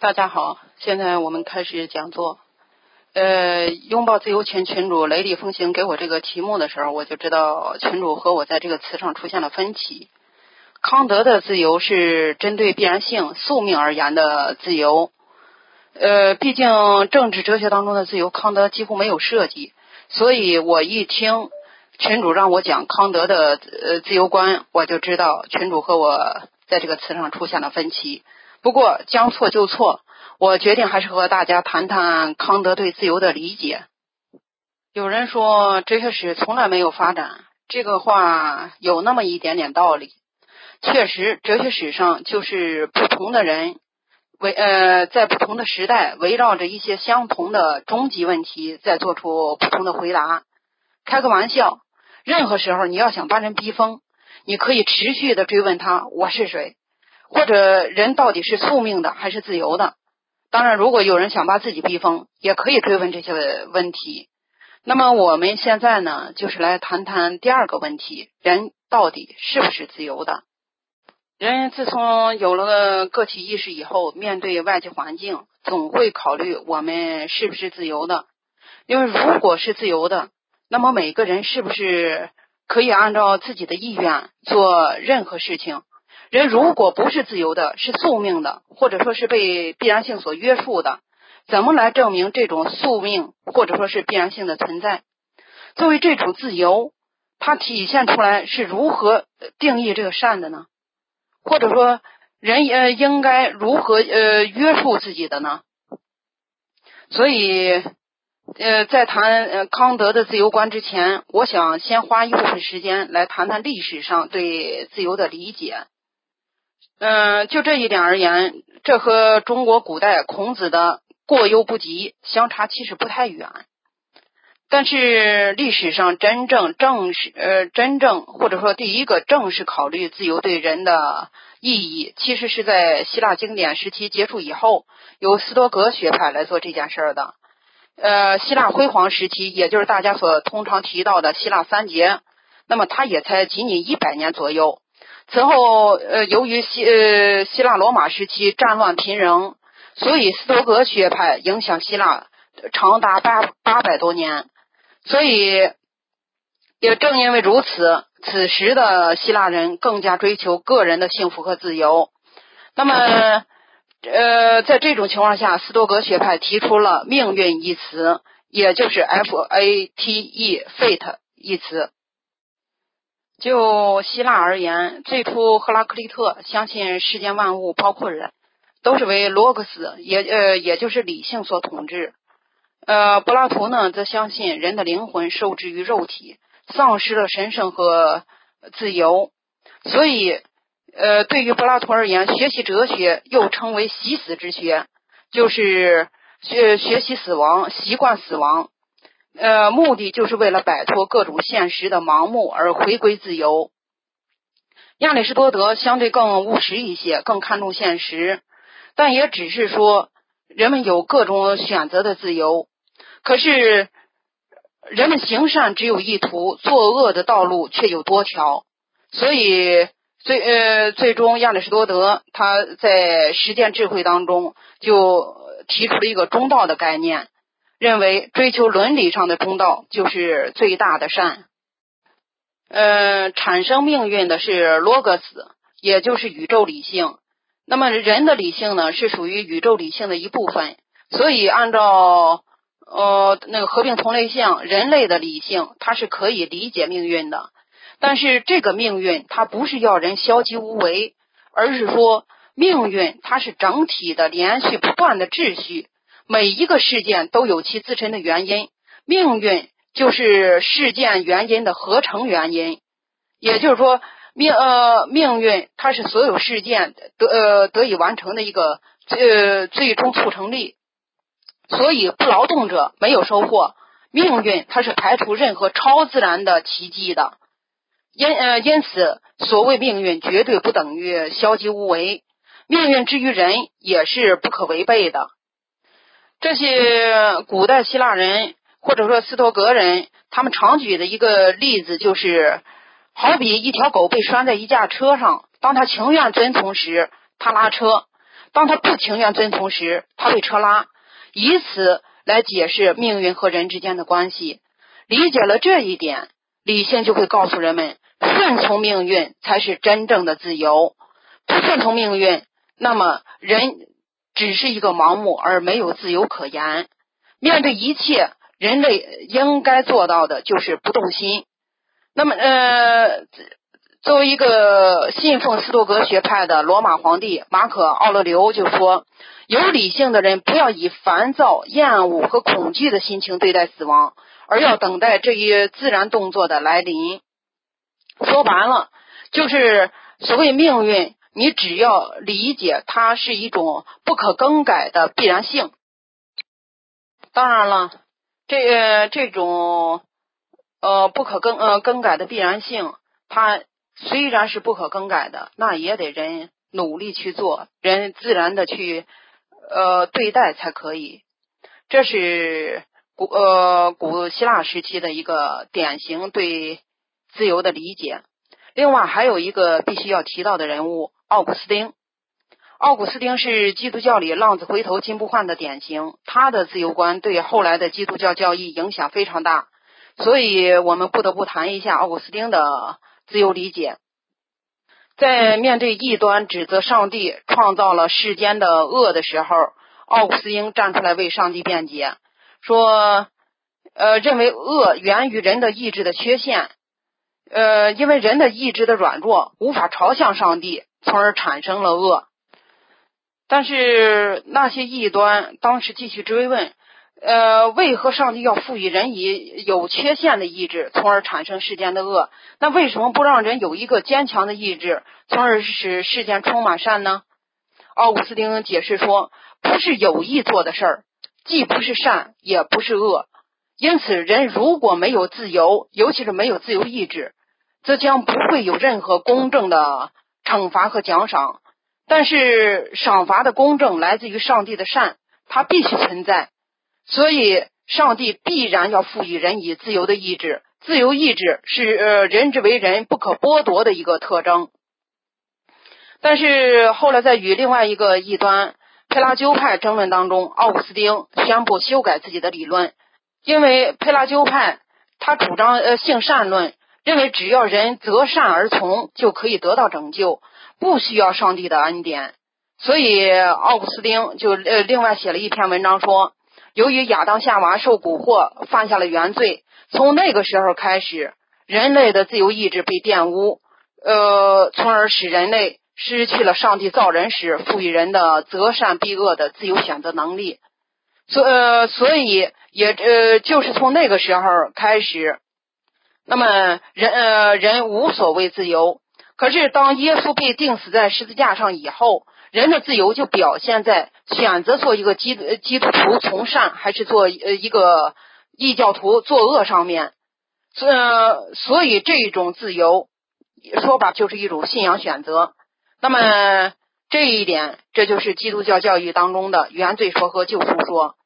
大家好，现在我们开始讲座。呃，拥抱自由群群主雷厉风行给我这个题目的时候，我就知道群主和我在这个词上出现了分歧。康德的自由是针对必然性、宿命而言的自由。呃，毕竟政治哲学当中的自由，康德几乎没有涉及，所以我一听群主让我讲康德的呃自由观，我就知道群主和我在这个词上出现了分歧。不过将错就错，我决定还是和大家谈谈康德对自由的理解。有人说哲学史从来没有发展，这个话有那么一点点道理。确实，哲学史上就是不同的人。围呃，在不同的时代，围绕着一些相同的终极问题，在做出不同的回答。开个玩笑，任何时候你要想把人逼疯，你可以持续的追问他我是谁，或者人到底是宿命的还是自由的。当然，如果有人想把自己逼疯，也可以追问这些问题。那么我们现在呢，就是来谈谈第二个问题：人到底是不是自由的？人自从有了个体意识以后，面对外界环境，总会考虑我们是不是自由的。因为如果是自由的，那么每个人是不是可以按照自己的意愿做任何事情？人如果不是自由的，是宿命的，或者说是被必然性所约束的，怎么来证明这种宿命或者说是必然性的存在？作为这种自由，它体现出来是如何定义这个善的呢？或者说，人呃应该如何呃约束自己的呢？所以呃在谈呃康德的自由观之前，我想先花一部分时间来谈谈历史上对自由的理解。嗯，就这一点而言，这和中国古代孔子的过犹不及相差其实不太远。但是历史上真正正式呃真正或者说第一个正式考虑自由对人的意义，其实是在希腊经典时期结束以后，由斯多格学派来做这件事儿的。呃，希腊辉煌时期，也就是大家所通常提到的希腊三杰，那么它也才仅仅一百年左右。此后，呃，由于希呃希腊罗马时期战乱频仍，所以斯多格学派影响希腊长达八八百多年。所以，也正因为如此，此时的希腊人更加追求个人的幸福和自由。那么，呃，在这种情况下，斯多格学派提出了“命运”一词，也就是 “f a t e”“fate” 一词。就希腊而言，最初赫拉克利特相信世间万物，包括人，都是为罗格斯，也呃，也就是理性所统治。呃，柏拉图呢，则相信人的灵魂受制于肉体，丧失了神圣和自由。所以，呃，对于柏拉图而言，学习哲学又称为习死之学，就是学学习死亡，习惯死亡。呃，目的就是为了摆脱各种现实的盲目而回归自由。亚里士多德相对更务实一些，更看重现实，但也只是说人们有各种选择的自由。可是，人们行善只有一途，作恶的道路却有多条。所以，最呃，最终亚里士多德他在实践智慧当中就提出了一个中道的概念，认为追求伦理上的中道就是最大的善。呃，产生命运的是罗格斯，也就是宇宙理性。那么，人的理性呢，是属于宇宙理性的一部分。所以，按照呃，那个合并同类项，人类的理性它是可以理解命运的，但是这个命运它不是要人消极无为，而是说命运它是整体的连续不断的秩序，每一个事件都有其自身的原因，命运就是事件原因的合成原因，也就是说命呃命运它是所有事件得呃得以完成的一个呃最终促成力。所以，不劳动者没有收获。命运它是排除任何超自然的奇迹的，因呃因此，所谓命运绝对不等于消极无为。命运之于人也是不可违背的。这些古代希腊人或者说斯托格人，他们常举的一个例子就是，好比一条狗被拴在一架车上，当他情愿遵从时，他拉车。当他不情愿遵从时，他被车拉，以此来解释命运和人之间的关系。理解了这一点，理性就会告诉人们，顺从命运才是真正的自由。不顺从命运，那么人只是一个盲目而没有自由可言。面对一切，人类应该做到的就是不动心。那么，呃。作为一个信奉斯多格学派的罗马皇帝马可·奥勒留就说：“有理性的人不要以烦躁、厌恶和恐惧的心情对待死亡，而要等待这一自然动作的来临。”说白了，就是所谓命运，你只要理解它是一种不可更改的必然性。当然了，这这种呃不可更呃更改的必然性，它。虽然是不可更改的，那也得人努力去做，人自然的去呃对待才可以。这是古呃古希腊时期的一个典型对自由的理解。另外还有一个必须要提到的人物奥古斯丁。奥古斯丁是基督教里浪子回头金不换的典型，他的自由观对后来的基督教教义影响非常大，所以我们不得不谈一下奥古斯丁的。自由理解，在面对异端指责上帝创造了世间的恶的时候，奥古斯丁站出来为上帝辩解，说：“呃，认为恶源于人的意志的缺陷，呃，因为人的意志的软弱，无法朝向上帝，从而产生了恶。”但是那些异端当时继续追问。呃，为何上帝要赋予人以有缺陷的意志，从而产生世间的恶？那为什么不让人有一个坚强的意志，从而使世间充满善呢？奥古斯丁解释说，不是有意做的事儿，既不是善，也不是恶。因此，人如果没有自由，尤其是没有自由意志，则将不会有任何公正的惩罚和奖赏。但是，赏罚的公正来自于上帝的善，它必须存在。所以，上帝必然要赋予人以自由的意志。自由意志是呃人之为人不可剥夺的一个特征。但是后来在与另外一个异端佩拉鸠派争论当中，奥古斯丁宣布修改自己的理论，因为佩拉鸠派他主张呃性善论，认为只要人择善而从，就可以得到拯救，不需要上帝的恩典。所以奥古斯丁就呃另外写了一篇文章说。由于亚当夏娃受蛊惑，犯下了原罪。从那个时候开始，人类的自由意志被玷污，呃，从而使人类失去了上帝造人时赋予人的择善避恶的自由选择能力。所呃，所以也呃，就是从那个时候开始，那么人呃人无所谓自由。可是当耶稣被钉死在十字架上以后。人的自由就表现在选择做一个基基督徒从善，还是做呃一个异教徒作恶上面。呃，所以这一种自由说白就是一种信仰选择。那么这一点，这就是基督教教育当中的原罪说和救赎说。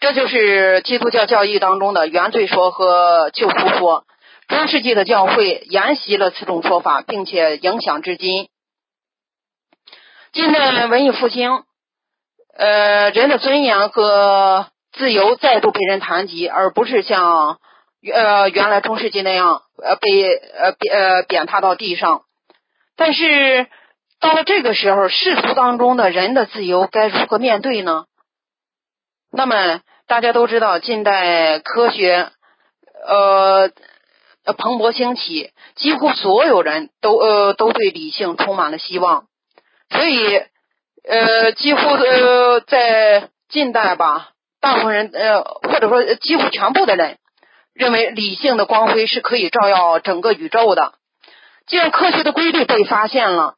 这就是基督教教义当中的原罪说和救赎说。中世纪的教会沿袭了此种说法，并且影响至今。近代文艺复兴，呃，人的尊严和自由再度被人谈及，而不是像呃原来中世纪那样呃被呃贬呃贬踏到地上。但是到了这个时候，世俗当中的人的自由该如何面对呢？那么大家都知道，近代科学呃蓬勃兴起，几乎所有人都呃都对理性充满了希望。所以，呃，几乎呃，在近代吧，大部分人呃，或者说几乎全部的人，认为理性的光辉是可以照耀整个宇宙的。既然科学的规律被发现了，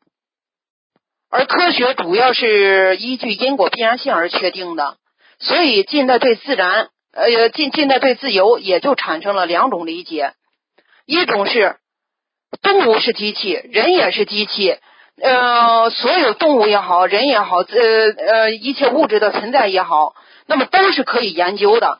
而科学主要是依据因果必然性而确定的，所以近代对自然，呃，近近代对自由也就产生了两种理解：一种是动物是机器，人也是机器。呃，所有动物也好，人也好，呃呃，一切物质的存在也好，那么都是可以研究的。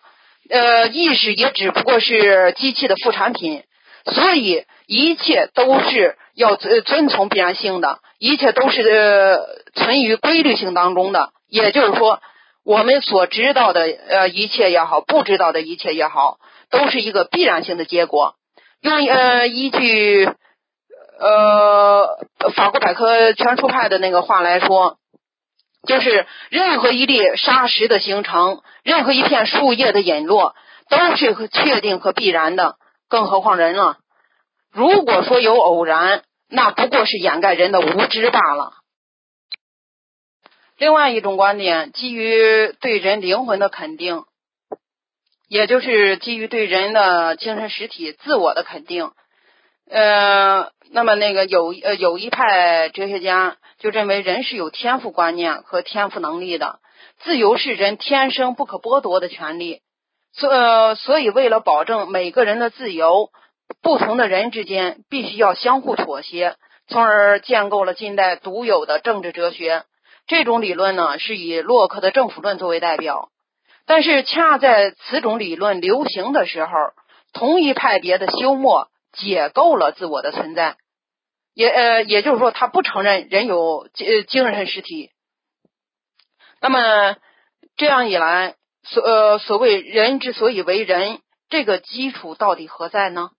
呃，意识也只不过是机器的副产品，所以一切都是要遵遵从必然性的，一切都是呃存于规律性当中的。也就是说，我们所知道的呃一切也好，不知道的一切也好，都是一个必然性的结果。用呃依据呃法国百科全书派的那个话来说，就是任何一粒沙石的形成，任何一片树叶的隐落，都是确定和必然的。更何况人了，如果说有偶然，那不过是掩盖人的无知罢了。另外一种观点，基于对人灵魂的肯定，也就是基于对人的精神实体自我的肯定。呃，那么那个有呃有一派哲学家就认为人是有天赋观念和天赋能力的，自由是人天生不可剥夺的权利。所呃所以，为了保证每个人的自由，不同的人之间必须要相互妥协，从而建构了近代独有的政治哲学。这种理论呢，是以洛克的政府论作为代表。但是，恰在此种理论流行的时候，同一派别的休谟解构了自我的存在，也呃，也就是说，他不承认人有精精神实体。那么，这样一来。所呃，所谓人之所以为人，这个基础到底何在呢？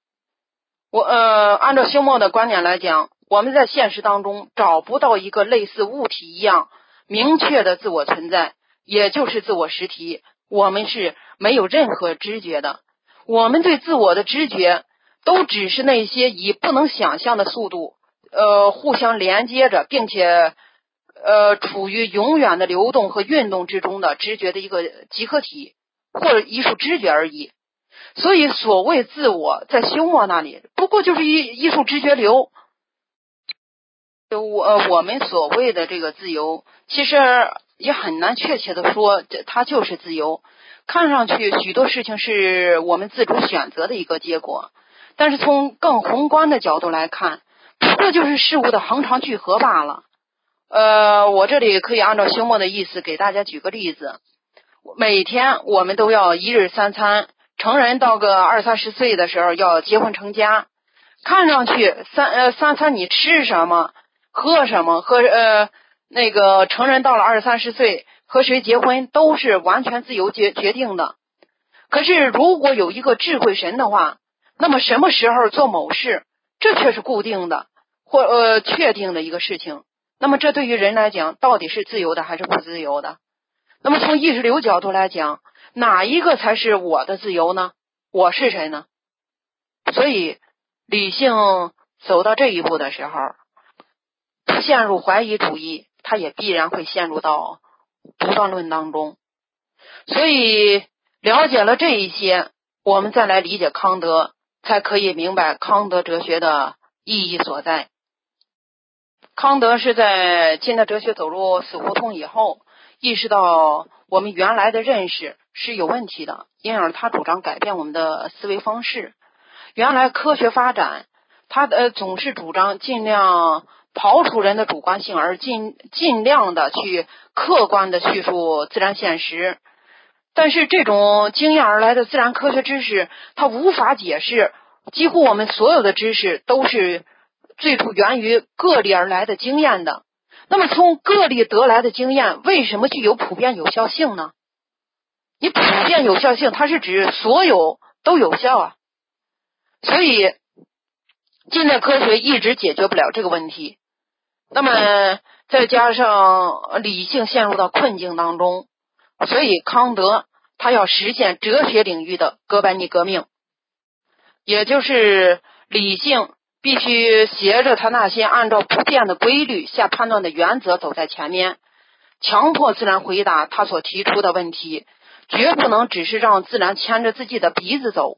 我呃，按照休谟的观点来讲，我们在现实当中找不到一个类似物体一样明确的自我存在，也就是自我实体。我们是没有任何知觉的，我们对自我的知觉都只是那些以不能想象的速度呃互相连接着，并且。呃，处于永远的流动和运动之中的知觉的一个集合体，或者艺术知觉而已。所以，所谓自我，在休谟那里，不过就是一艺术知觉流。我我们所谓的这个自由，其实也很难确切的说，这它就是自由。看上去许多事情是我们自主选择的一个结果，但是从更宏观的角度来看，这就是事物的恒常聚合罢了。呃，我这里可以按照休谟的意思给大家举个例子。每天我们都要一日三餐，成人到个二三十岁的时候要结婚成家。看上去三呃三餐你吃什么喝什么和呃那个成人到了二三十岁和谁结婚都是完全自由决决定的。可是如果有一个智慧神的话，那么什么时候做某事，这却是固定的或呃确定的一个事情。那么，这对于人来讲，到底是自由的还是不自由的？那么，从意识流角度来讲，哪一个才是我的自由呢？我是谁呢？所以，理性走到这一步的时候，陷入怀疑主义，他也必然会陷入到独断论当中。所以，了解了这一些，我们再来理解康德，才可以明白康德哲学的意义所在。康德是在近代哲学走入死胡同以后，意识到我们原来的认识是有问题的，因而他主张改变我们的思维方式。原来科学发展，他的总是主张尽量刨除人的主观性，而尽尽量的去客观的叙述自然现实。但是这种经验而来的自然科学知识，它无法解释几乎我们所有的知识都是。最初源于个例而来的经验的，那么从个例得来的经验，为什么具有普遍有效性呢？你普遍有效性，它是指所有都有效啊。所以近代科学一直解决不了这个问题。那么 再加上理性陷入到困境当中，所以康德他要实现哲学领域的哥白尼革命，也就是理性。必须携着他那些按照不变的规律下判断的原则走在前面，强迫自然回答他所提出的问题，绝不能只是让自然牵着自己的鼻子走。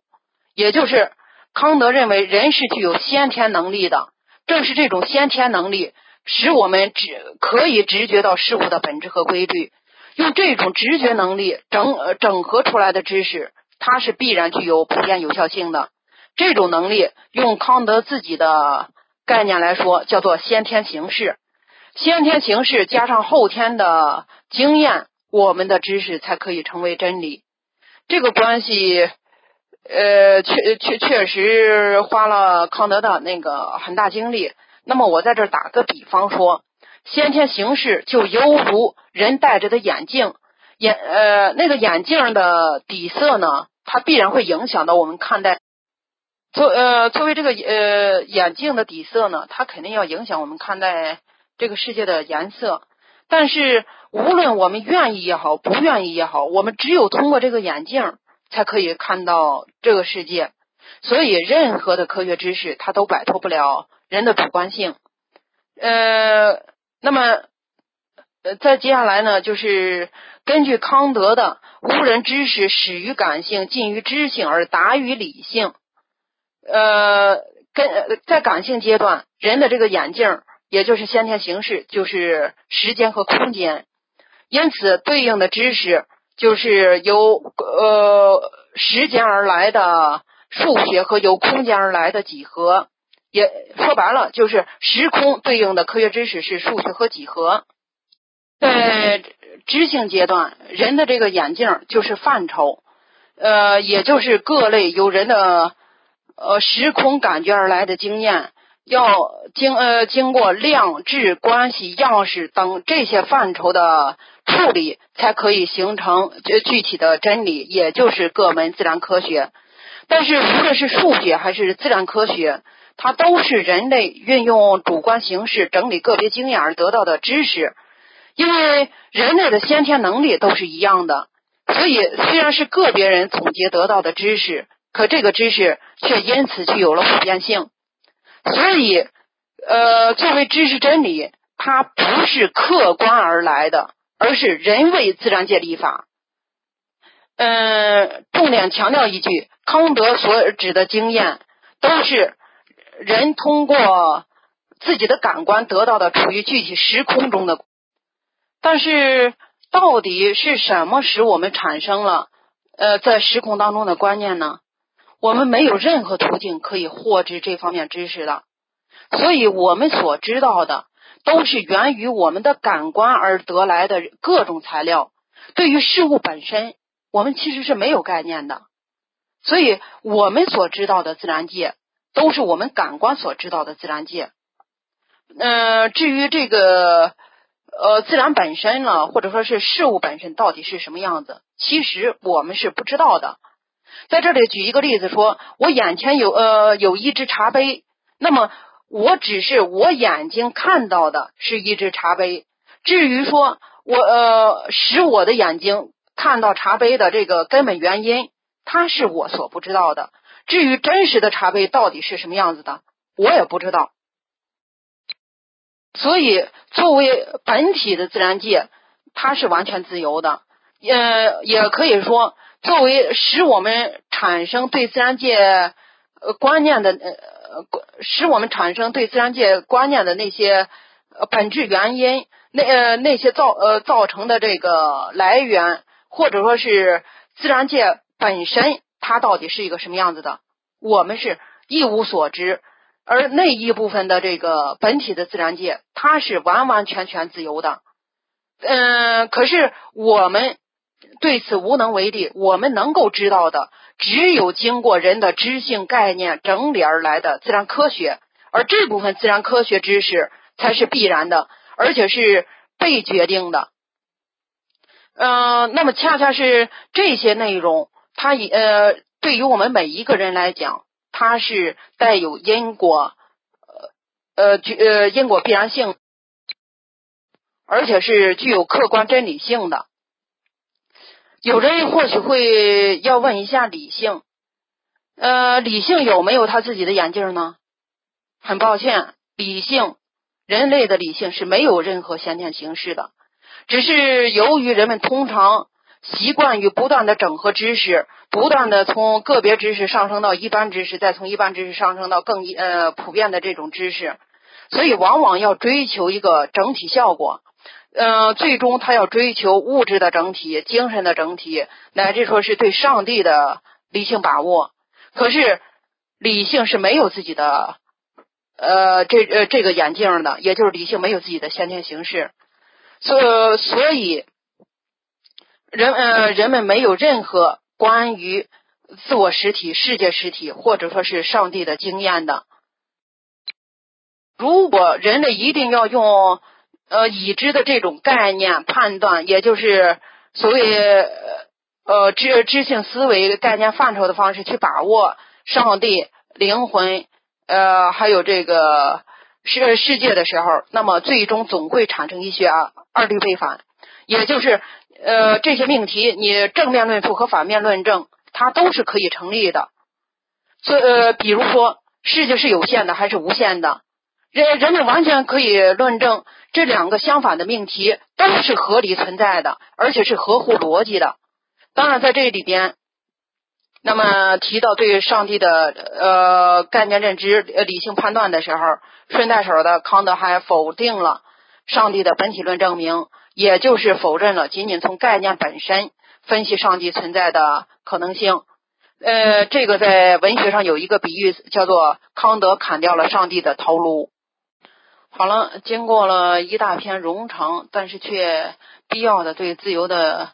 也就是康德认为人是具有先天能力的，正是这种先天能力使我们只可以直觉到事物的本质和规律。用这种直觉能力整整合出来的知识，它是必然具有普遍有效性的。这种能力，用康德自己的概念来说，叫做先天形式。先天形式加上后天的经验，我们的知识才可以成为真理。这个关系，呃，确确确实花了康德的那个很大精力。那么我在这儿打个比方说，先天形式就犹如人戴着的眼镜，眼呃那个眼镜的底色呢，它必然会影响到我们看待。作呃作为这个呃眼镜的底色呢，它肯定要影响我们看待这个世界的颜色。但是无论我们愿意也好，不愿意也好，我们只有通过这个眼镜。才可以看到这个世界，所以任何的科学知识它都摆脱不了人的主观性。呃，那么呃，再接下来呢，就是根据康德的“无人知识始于感性，近于知性，而达于理性”。呃，跟在感性阶段，人的这个眼镜也就是先天形式，就是时间和空间，因此对应的知识。就是由呃时间而来的数学和由空间而来的几何，也说白了就是时空对应的科学知识是数学和几何。在知性阶段，人的这个眼镜就是范畴，呃，也就是各类由人的呃时空感觉而来的经验，要经呃经过量、质、关系、样式等这些范畴的。处理才可以形成具具体的真理，也就是各门自然科学。但是无论是数学还是自然科学，它都是人类运用主观形式整理个别经验而得到的知识。因为人类的先天能力都是一样的，所以虽然是个别人总结得到的知识，可这个知识却因此具有了普遍性。所以，呃，作为知识真理，它不是客观而来的。而是人为自然界立法。嗯，重点强调一句，康德所指的经验都是人通过自己的感官得到的，处于具体时空中的。但是，到底是什么使我们产生了呃在时空当中的观念呢？我们没有任何途径可以获知这方面知识的，所以我们所知道的。都是源于我们的感官而得来的各种材料，对于事物本身，我们其实是没有概念的。所以，我们所知道的自然界，都是我们感官所知道的自然界。嗯，至于这个呃自然本身呢，或者说是事物本身到底是什么样子，其实我们是不知道的。在这里举一个例子，说我眼前有呃有一只茶杯，那么。我只是我眼睛看到的是一只茶杯，至于说我呃使我的眼睛看到茶杯的这个根本原因，它是我所不知道的。至于真实的茶杯到底是什么样子的，我也不知道。所以，作为本体的自然界，它是完全自由的。呃，也可以说，作为使我们产生对自然界观念的呃。使我们产生对自然界观念的那些本质原因，那呃那些造呃造成的这个来源，或者说是自然界本身它到底是一个什么样子的，我们是一无所知。而那一部分的这个本体的自然界，它是完完全全自由的。嗯，可是我们对此无能为力。我们能够知道的。只有经过人的知性概念整理而来的自然科学，而这部分自然科学知识才是必然的，而且是被决定的。嗯，那么恰恰是这些内容，它也呃，对于我们每一个人来讲，它是带有因果呃呃具呃因果必然性，而且是具有客观真理性的。有人或许会要问一下理性，呃，理性有没有他自己的眼镜呢？很抱歉，理性，人类的理性是没有任何先天形式的，只是由于人们通常习惯于不断的整合知识，不断的从个别知识上升到一般知识，再从一般知识上升到更呃普遍的这种知识，所以往往要追求一个整体效果。嗯，最终他要追求物质的整体、精神的整体，乃至说是对上帝的理性把握。可是理性是没有自己的，呃，这呃这个眼镜的，也就是理性没有自己的先天形式。所所以人呃人们没有任何关于自我实体、世界实体，或者说是上帝的经验的。如果人类一定要用呃已知的这种概念判断，也就是所谓呃知知性思维概念范畴的方式去把握上帝、灵魂呃还有这个世世界的时候，那么最终总会产生一些二律背反，也就是呃这些命题，你正面论述和反面论证，它都是可以成立的。所呃，比如说世界是有限的还是无限的？人人们完全可以论证这两个相反的命题都是合理存在的，而且是合乎逻辑的。当然，在这里边，那么提到对上帝的呃概念认知、呃理性判断的时候，顺带手的康德还否定了上帝的本体论证明，也就是否认了仅仅从概念本身分析上帝存在的可能性。呃，这个在文学上有一个比喻，叫做康德砍掉了上帝的头颅。好了，经过了一大篇冗长但是却必要的对自由的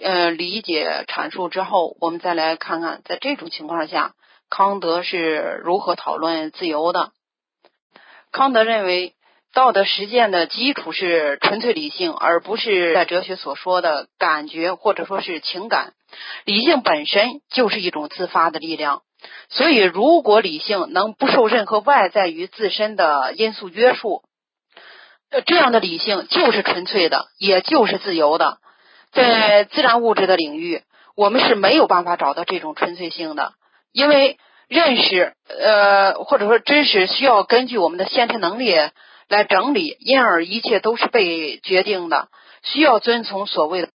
呃理解阐述之后，我们再来看看，在这种情况下，康德是如何讨论自由的。康德认为，道德实践的基础是纯粹理性，而不是在哲学所说的感觉或者说是情感。理性本身就是一种自发的力量。所以，如果理性能不受任何外在于自身的因素约束，呃这样的理性就是纯粹的，也就是自由的。在自然物质的领域，我们是没有办法找到这种纯粹性的，因为认识呃或者说知识需要根据我们的先天能力来整理，因而一切都是被决定的，需要遵从所谓的。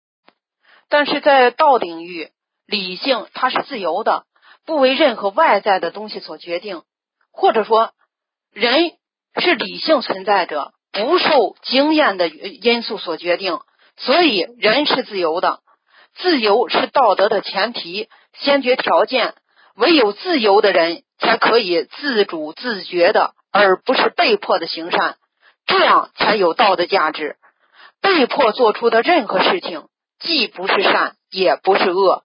但是在道领域，理性它是自由的。不为任何外在的东西所决定，或者说，人是理性存在者，不受经验的因素所决定，所以人是自由的。自由是道德的前提、先决条件。唯有自由的人才可以自主自觉的，而不是被迫的行善，这样才有道德价值。被迫做出的任何事情，既不是善，也不是恶。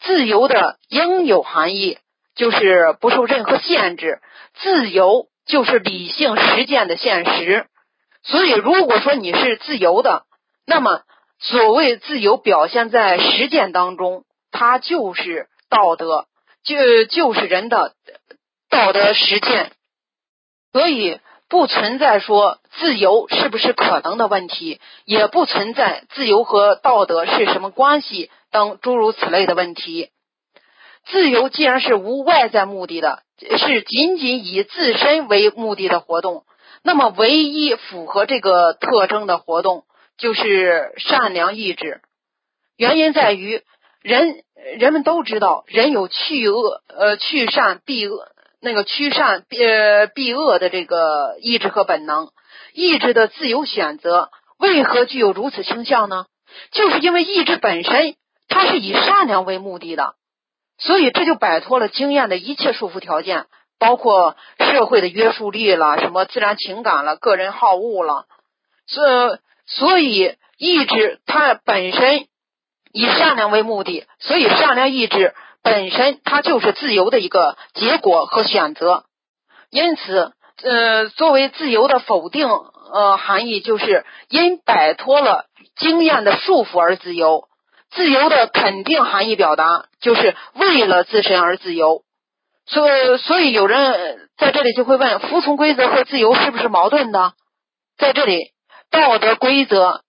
自由的应有含义就是不受任何限制，自由就是理性实践的现实。所以，如果说你是自由的，那么所谓自由表现在实践当中，它就是道德，就就是人的道德实践。所以，不存在说自由是不是可能的问题，也不存在自由和道德是什么关系。等诸如此类的问题，自由既然是无外在目的的，是仅仅以自身为目的的活动，那么唯一符合这个特征的活动就是善良意志。原因在于，人人们都知道，人有去恶呃去善避恶那个驱善呃避恶的这个意志和本能，意志的自由选择为何具有如此倾向呢？就是因为意志本身。它是以善良为目的的，所以这就摆脱了经验的一切束缚条件，包括社会的约束力了，什么自然情感了，个人好恶了。所所以意志它本身以善良为目的，所以善良意志本身它就是自由的一个结果和选择。因此，呃，作为自由的否定，呃，含义就是因摆脱了经验的束缚而自由。自由的肯定含义表达就是为了自身而自由，所所以有人在这里就会问：服从规则和自由是不是矛盾的？在这里，道德规则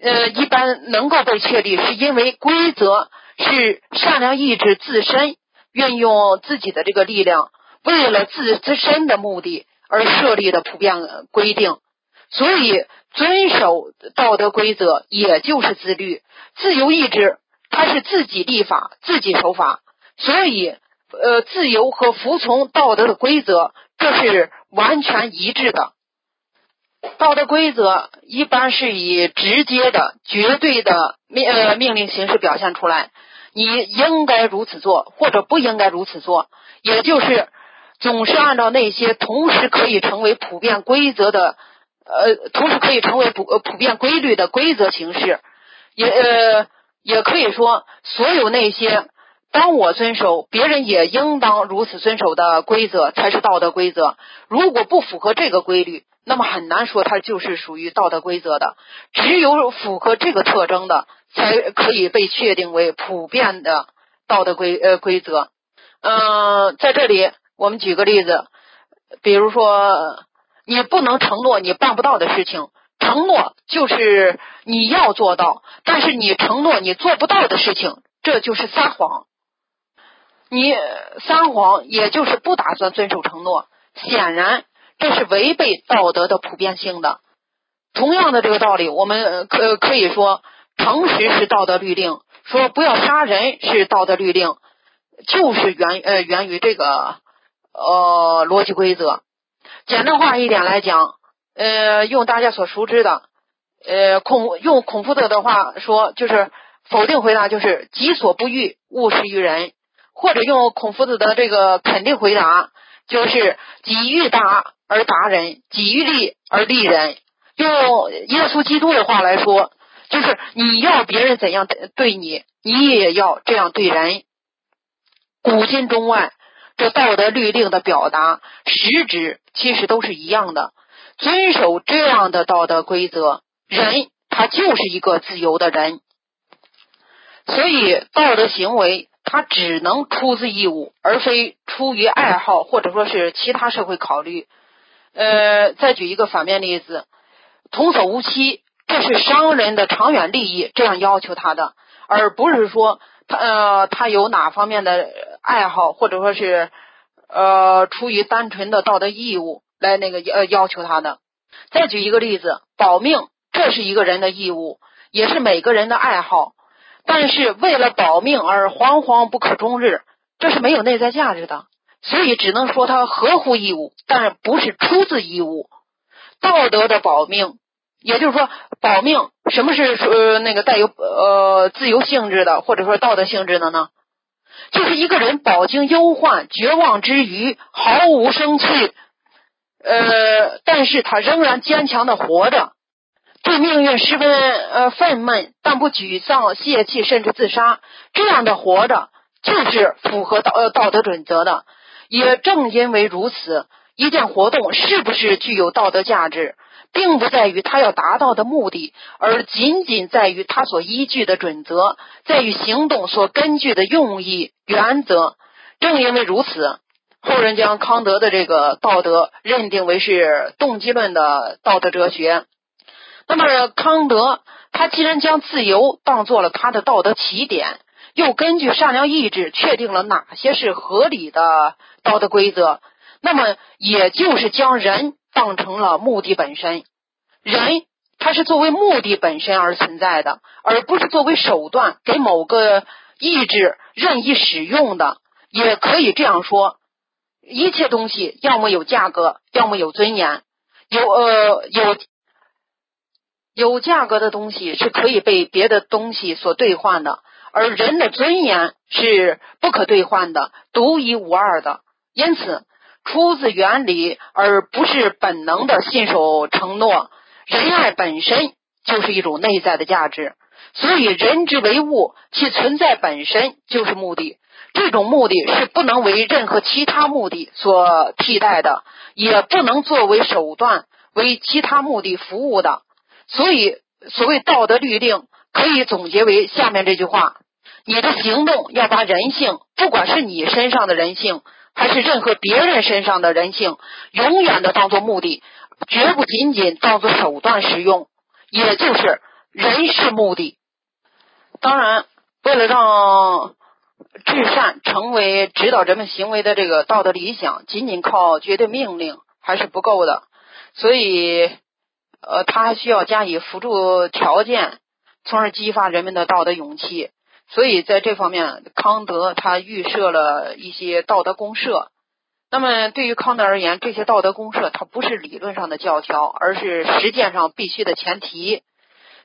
呃一般能够被确立，是因为规则是善良意志自身运用自己的这个力量，为了自自身的目的而设立的普遍规定。所以，遵守道德规则也就是自律。自由意志，它是自己立法、自己守法。所以，呃，自由和服从道德的规则，这是完全一致的。道德规则一般是以直接的、绝对的命呃命令形式表现出来。你应该如此做，或者不应该如此做，也就是总是按照那些同时可以成为普遍规则的。呃，同时可以成为普普遍规律的规则形式，也呃也可以说，所有那些当我遵守，别人也应当如此遵守的规则，才是道德规则。如果不符合这个规律，那么很难说它就是属于道德规则的。只有符合这个特征的，才可以被确定为普遍的道德规呃规则。嗯，在这里我们举个例子，比如说你不能承诺你办不到的事情，承诺就是你要做到，但是你承诺你做不到的事情，这就是撒谎。你撒谎，也就是不打算遵守承诺，显然这是违背道德的普遍性的。同样的这个道理，我们可可以说，诚实是道德律令，说不要杀人是道德律令，就是源呃源于这个呃逻辑规则。简单化一点来讲，呃，用大家所熟知的，呃孔用孔夫子的话说，就是否定回答就是己所不欲，勿施于人。或者用孔夫子的这个肯定回答，就是己欲达而达人，己欲利而利人。用耶稣基督的话来说，就是你要别人怎样对你，你也要这样对人。古今中外，这道德律令的表达实质其实都是一样的。遵守这样的道德规则，人他就是一个自由的人。所以道德行为。他只能出自义务，而非出于爱好或者说是其他社会考虑。呃，再举一个反面例子，童叟无欺，这是商人的长远利益这样要求他的，而不是说他呃他有哪方面的爱好或者说是呃出于单纯的道德义务来那个呃要求他的。再举一个例子，保命，这是一个人的义务，也是每个人的爱好。但是为了保命而惶惶不可终日，这是没有内在价值的，所以只能说它合乎义务，但是不是出自义务。道德的保命，也就是说保命，什么是呃那个带有呃自由性质的，或者说道德性质的呢？就是一个人饱经忧患、绝望之余，毫无生气，呃，但是他仍然坚强的活着。对命运十分呃愤懑，但不沮丧、泄气，甚至自杀，这样的活着就是符合道道德准则的。也正因为如此，一件活动是不是具有道德价值，并不在于他要达到的目的，而仅仅在于他所依据的准则，在于行动所根据的用意原则。正因为如此，后人将康德的这个道德认定为是动机论的道德哲学。那么康德，他既然将自由当做了他的道德起点，又根据善良意志确定了哪些是合理的道的规则，那么也就是将人当成了目的本身。人他是作为目的本身而存在的，而不是作为手段给某个意志任意使用的。也可以这样说，一切东西要么有价格，要么有尊严，有呃有。有价格的东西是可以被别的东西所兑换的，而人的尊严是不可兑换的、独一无二的。因此，出自原理而不是本能的信守承诺。仁爱本身就是一种内在的价值，所以人之为物，其存在本身就是目的。这种目的是不能为任何其他目的所替代的，也不能作为手段为其他目的服务的。所以，所谓道德律令，可以总结为下面这句话：你的行动要把人性，不管是你身上的人性，还是任何别人身上的人性，永远的当做目的，绝不仅仅当做手段使用。也就是人是目的。当然，为了让至善成为指导人们行为的这个道德理想，仅仅靠绝对命令还是不够的。所以。呃，他还需要加以辅助条件，从而激发人们的道德勇气。所以在这方面，康德他预设了一些道德公社。那么对于康德而言，这些道德公社它不是理论上的教条，而是实践上必须的前提。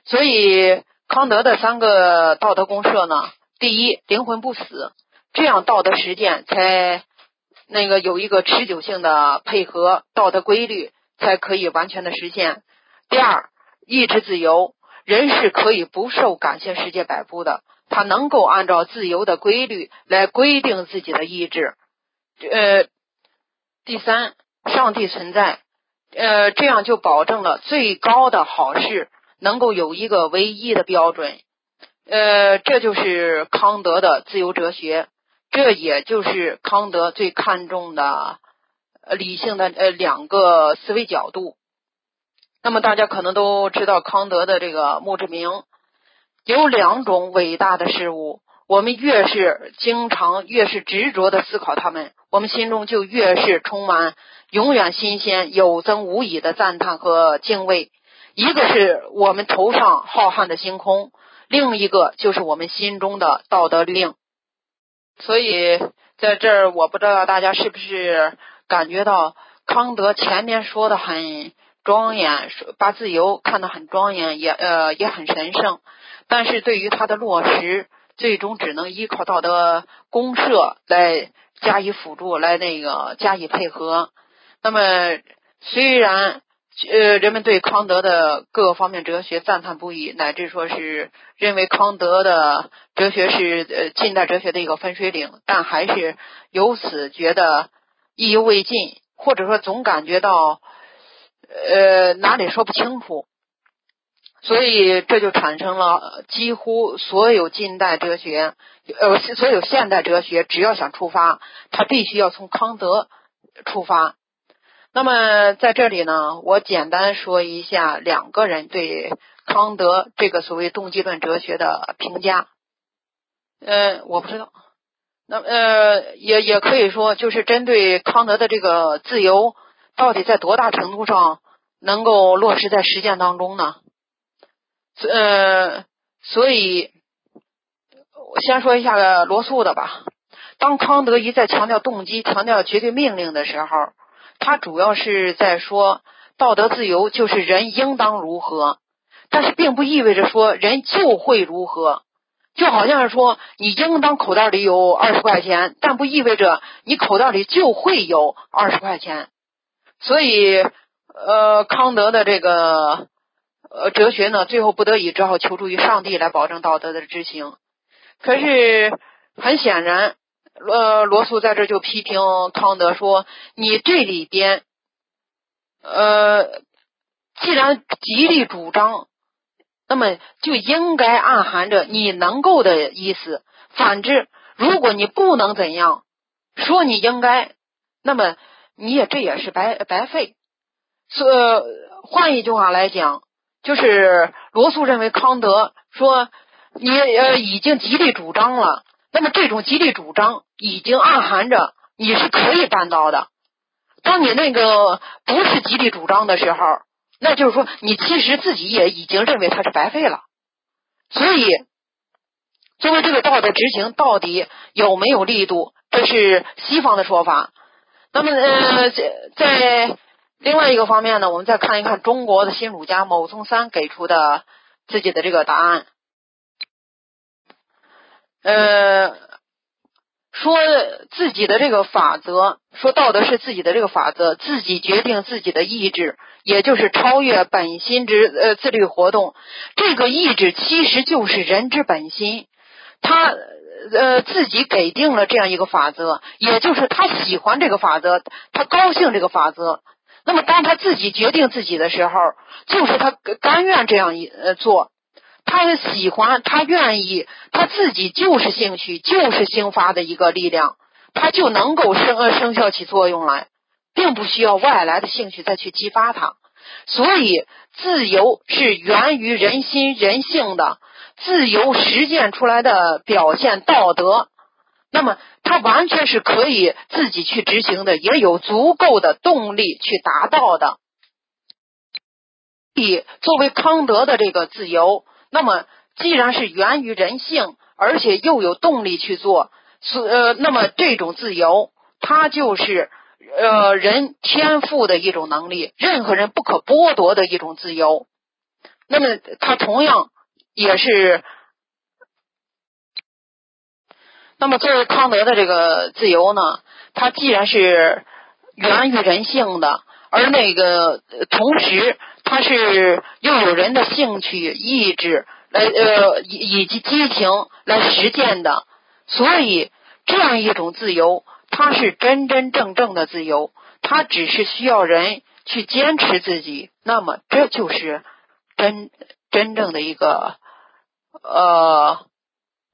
所以康德的三个道德公社呢，第一，灵魂不死，这样道德实践才那个有一个持久性的配合，道德规律才可以完全的实现。第二，意志自由，人是可以不受感性世界摆布的，他能够按照自由的规律来规定自己的意志。呃，第三，上帝存在，呃，这样就保证了最高的好事能够有一个唯一的标准。呃，这就是康德的自由哲学，这也就是康德最看重的理性的呃两个思维角度。那么大家可能都知道康德的这个墓志铭，有两种伟大的事物，我们越是经常越是执着的思考他们，我们心中就越是充满永远新鲜、有增无已的赞叹和敬畏。一个是我们头上浩瀚的星空。另一个就是我们心中的道德令，所以在这儿，我不知道大家是不是感觉到康德前面说的很庄严，把自由看得很庄严，也呃也很神圣，但是对于他的落实，最终只能依靠道德公社来加以辅助，来那个加以配合。那么虽然。呃，人们对康德的各个方面哲学赞叹不已，乃至说是认为康德的哲学是呃近代哲学的一个分水岭，但还是由此觉得意犹未尽，或者说总感觉到呃哪里说不清楚，所以这就产生了几乎所有近代哲学呃所有现代哲学，只要想出发，他必须要从康德出发。那么在这里呢，我简单说一下两个人对康德这个所谓动机论哲学的评价。呃，我不知道。那呃，也也可以说，就是针对康德的这个自由，到底在多大程度上能够落实在实践当中呢？呃，所以我先说一下罗素的吧。当康德一再强调动机、强调绝对命令的时候。他主要是在说道德自由就是人应当如何，但是并不意味着说人就会如何，就好像是说你应当口袋里有二十块钱，但不意味着你口袋里就会有二十块钱。所以，呃，康德的这个呃哲学呢，最后不得已只好求助于上帝来保证道德的执行。可是很显然。呃，罗素在这就批评康德说：“你这里边，呃，既然极力主张，那么就应该暗含着你能够的意思。反之，如果你不能怎样，说你应该，那么你也这也是白白费。所换一句话来讲，就是罗素认为康德说你呃已经极力主张了。”那么这种极力主张已经暗含着你是可以办到的。当你那个不是极力主张的时候，那就是说你其实自己也已经认为它是白费了。所以，作为这个道德执行到底有没有力度，这是西方的说法。那么，呃，在另外一个方面呢，我们再看一看中国的新儒家牟宗三给出的自己的这个答案。呃，说自己的这个法则，说道德是自己的这个法则，自己决定自己的意志，也就是超越本心之呃自律活动。这个意志其实就是人之本心，他呃自己给定了这样一个法则，也就是他喜欢这个法则，他高兴这个法则。那么当他自己决定自己的时候，就是他甘愿这样一呃做。他喜欢，他愿意，他自己就是兴趣，就是兴发的一个力量，他就能够生呃生效起作用来，并不需要外来的兴趣再去激发他。所以，自由是源于人心人性的，自由实践出来的表现道德，那么他完全是可以自己去执行的，也有足够的动力去达到的。以作为康德的这个自由。那么，既然是源于人性，而且又有动力去做，所呃，那么这种自由，它就是呃人天赋的一种能力，任何人不可剥夺的一种自由。那么，它同样也是，那么作为康德的这个自由呢，它既然是源于人性的，而那个同时。它是又有人的兴趣、意志来呃以以及激情来实践的，所以这样一种自由，它是真真正正的自由，它只是需要人去坚持自己，那么这就是真真正的一个呃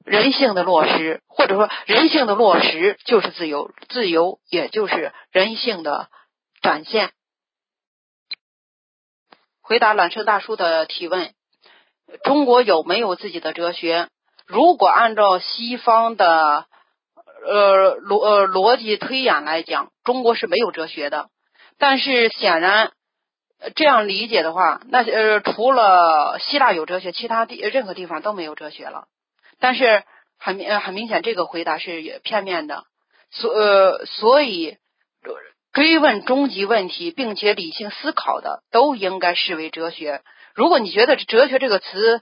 人性的落实，或者说人性的落实就是自由，自由也就是人性的展现。回答卵生大叔的提问：中国有没有自己的哲学？如果按照西方的呃逻呃逻辑推演来讲，中国是没有哲学的。但是显然这样理解的话，那呃除了希腊有哲学，其他地任何地方都没有哲学了。但是很明很明显，这个回答是片面的。所呃所以。追问终极问题，并且理性思考的，都应该视为哲学。如果你觉得“哲学”这个词，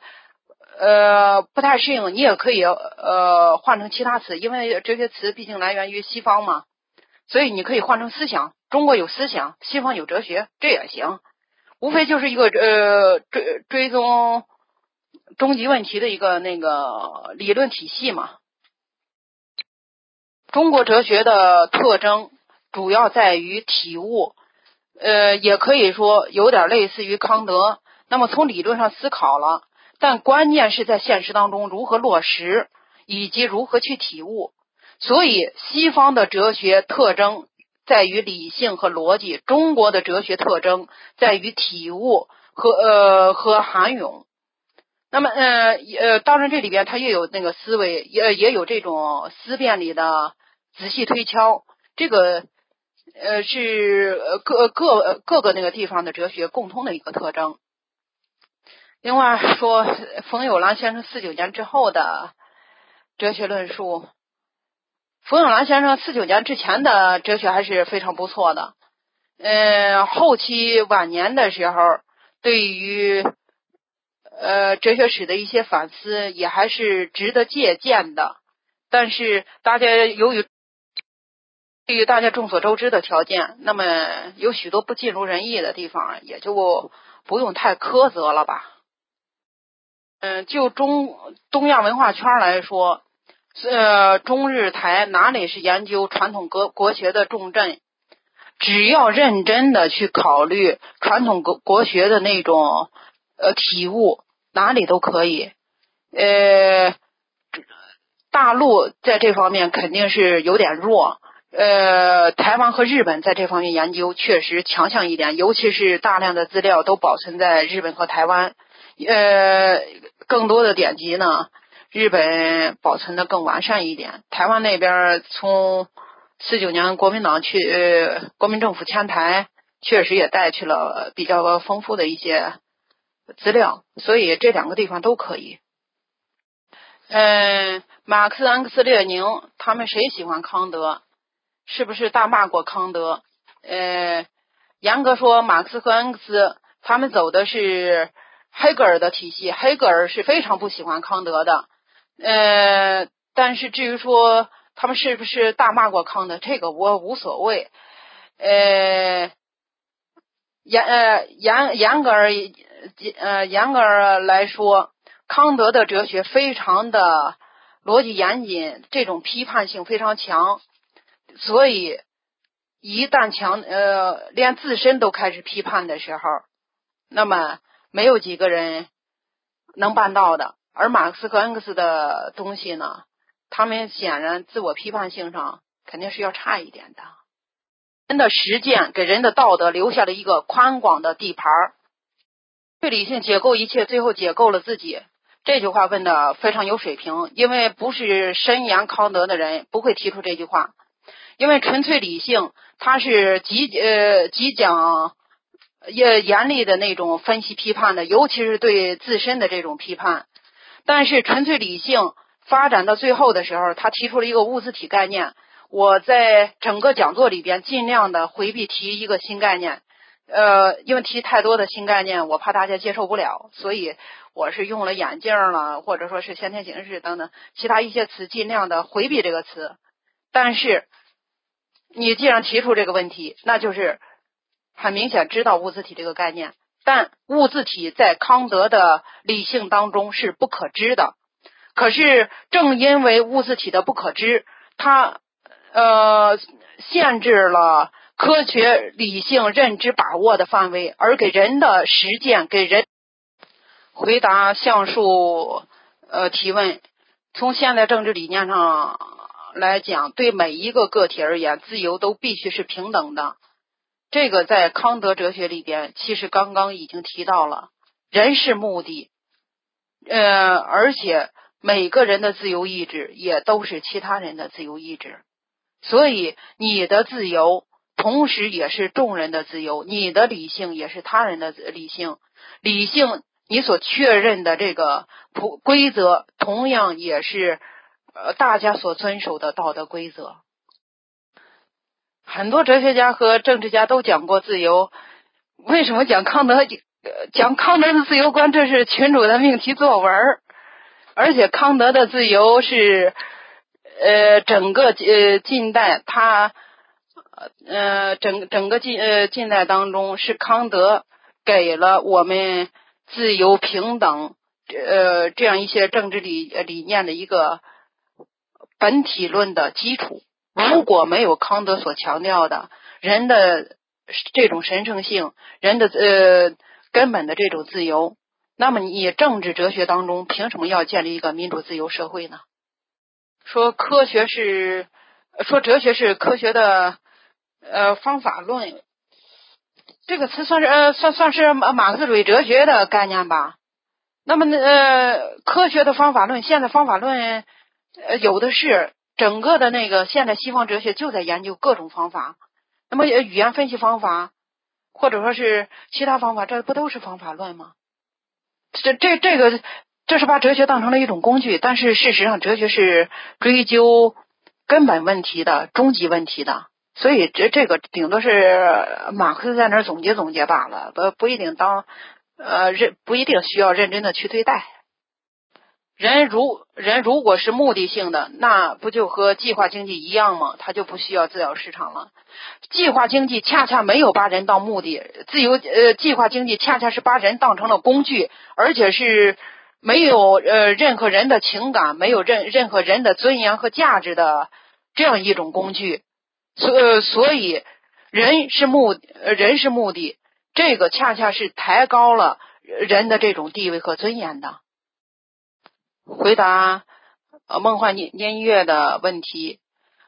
呃，不太适应，你也可以呃换成其他词，因为哲学词毕竟来源于西方嘛，所以你可以换成思想。中国有思想，西方有哲学，这也行。无非就是一个呃追追踪终极问题的一个那个理论体系嘛。中国哲学的特征。主要在于体悟，呃，也可以说有点类似于康德。那么从理论上思考了，但关键是在现实当中如何落实，以及如何去体悟。所以西方的哲学特征在于理性和逻辑，中国的哲学特征在于体悟和呃和涵涌。那么呃呃，当然这里边它也有那个思维，也也有这种思辨里的仔细推敲，这个。呃，是各各各个那个地方的哲学共通的一个特征。另外说，冯友兰先生四九年之后的哲学论述，冯友兰先生四九年之前的哲学还是非常不错的。嗯，后期晚年的时候，对于呃哲学史的一些反思也还是值得借鉴的。但是大家由于对于大家众所周知的条件，那么有许多不尽如人意的地方，也就不用太苛责了吧。嗯，就中东亚文化圈来说，呃，中日台哪里是研究传统国国学的重镇？只要认真的去考虑传统国国学的那种呃体悟，哪里都可以。呃，大陆在这方面肯定是有点弱。呃，台湾和日本在这方面研究确实强项一点，尤其是大量的资料都保存在日本和台湾。呃，更多的典籍呢，日本保存的更完善一点。台湾那边从四九年国民党去呃国民政府迁台，确实也带去了比较丰富的一些资料，所以这两个地方都可以。嗯，马克思、恩格斯、列宁他们谁喜欢康德？是不是大骂过康德？呃，严格说，马克思和恩格斯他们走的是黑格尔的体系，黑格尔是非常不喜欢康德的。呃，但是至于说他们是不是大骂过康德，这个我无所谓。呃，严呃严严格而言呃严格来说，康德的哲学非常的逻辑严谨，这种批判性非常强。所以，一旦强呃，连自身都开始批判的时候，那么没有几个人能办到的。而马克思和恩格斯的东西呢，他们显然自我批判性上肯定是要差一点的。人的实践给人的道德留下了一个宽广的地盘儿。对理性解构一切，最后解构了自己。这句话问的非常有水平，因为不是深研康德的人不会提出这句话。因为纯粹理性，它是极呃极讲也严厉的那种分析批判的，尤其是对自身的这种批判。但是纯粹理性发展到最后的时候，他提出了一个物自体概念。我在整个讲座里边尽量的回避提一个新概念，呃，因为提太多的新概念，我怕大家接受不了，所以我是用了眼镜了，或者说是先天形式等等其他一些词，尽量的回避这个词。但是。你既然提出这个问题，那就是很明显知道物自体这个概念。但物自体在康德的理性当中是不可知的。可是正因为物自体的不可知，它呃限制了科学理性认知把握的范围，而给人的实践给人回答橡树呃提问。从现代政治理念上来讲，对每一个个体而言，自由都必须是平等的。这个在康德哲学里边，其实刚刚已经提到了，人是目的，呃，而且每个人的自由意志也都是其他人的自由意志，所以你的自由同时也是众人的自由，你的理性也是他人的理性，理性你所确认的这个普规则，同样也是呃大家所遵守的道德规则。很多哲学家和政治家都讲过自由，为什么讲康德讲康德的自由观？这是群主的命题作文，而且康德的自由是呃整个呃近代他呃整整个近呃近代当中是康德给了我们自由平等呃这样一些政治理理念的一个本体论的基础。如果没有康德所强调的人的这种神圣性，人的呃根本的这种自由，那么你政治哲学当中凭什么要建立一个民主自由社会呢？说科学是说哲学是科学的呃方法论，这个词算是呃算算是马马克思主义哲学的概念吧？那么呃科学的方法论，现在方法论呃有的是。整个的那个现代西方哲学就在研究各种方法，那么语言分析方法，或者说是其他方法，这不都是方法论吗？这这这个，这是把哲学当成了一种工具，但是事实上，哲学是追究根本问题的终极问题的，所以这这个顶多是马克思在那儿总结总结罢了，不不一定当呃认不一定需要认真的去对待。人如人如果是目的性的，那不就和计划经济一样吗？他就不需要自由市场了。计划经济恰恰没有把人当目的，自由呃计划经济恰恰是把人当成了工具，而且是没有呃任何人的情感，没有任任何人的尊严和价值的这样一种工具。所所以人是目人是目的，这个恰恰是抬高了人的这种地位和尊严的。回答呃梦幻音音乐的问题，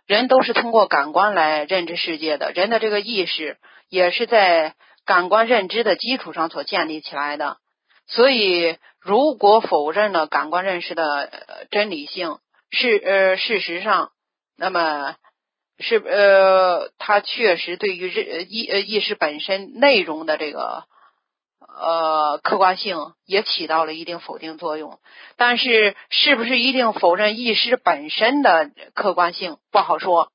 人都是通过感官来认知世界的，人的这个意识也是在感官认知的基础上所建立起来的。所以，如果否认了感官认识的真理性，事呃事实上，那么是呃它确实对于意呃意识本身内容的这个。呃，客观性也起到了一定否定作用，但是是不是一定否认意识本身的客观性不好说。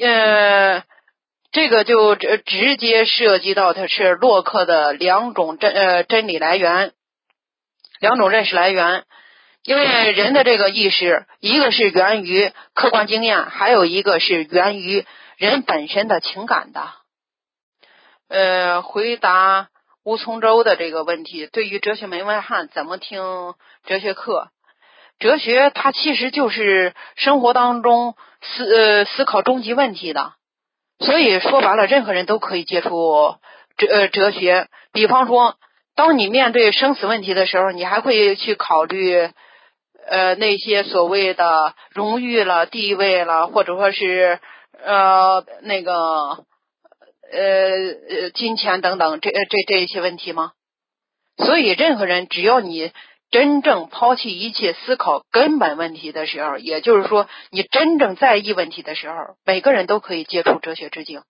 呃，这个就直直接涉及到它是洛克的两种真呃真理来源，两种认识来源。因为人的这个意识，一个是源于客观经验，还有一个是源于人本身的情感的。呃，回答。吴从周的这个问题，对于哲学门外汉怎么听哲学课？哲学它其实就是生活当中思呃思考终极问题的，所以说白了，任何人都可以接触哲呃哲学。比方说，当你面对生死问题的时候，你还会去考虑呃那些所谓的荣誉了、地位了，或者说是呃那个。呃呃，金钱等等，这这这一些问题吗？所以，任何人只要你真正抛弃一切思考根本问题的时候，也就是说，你真正在意问题的时候，每个人都可以接触哲学之境。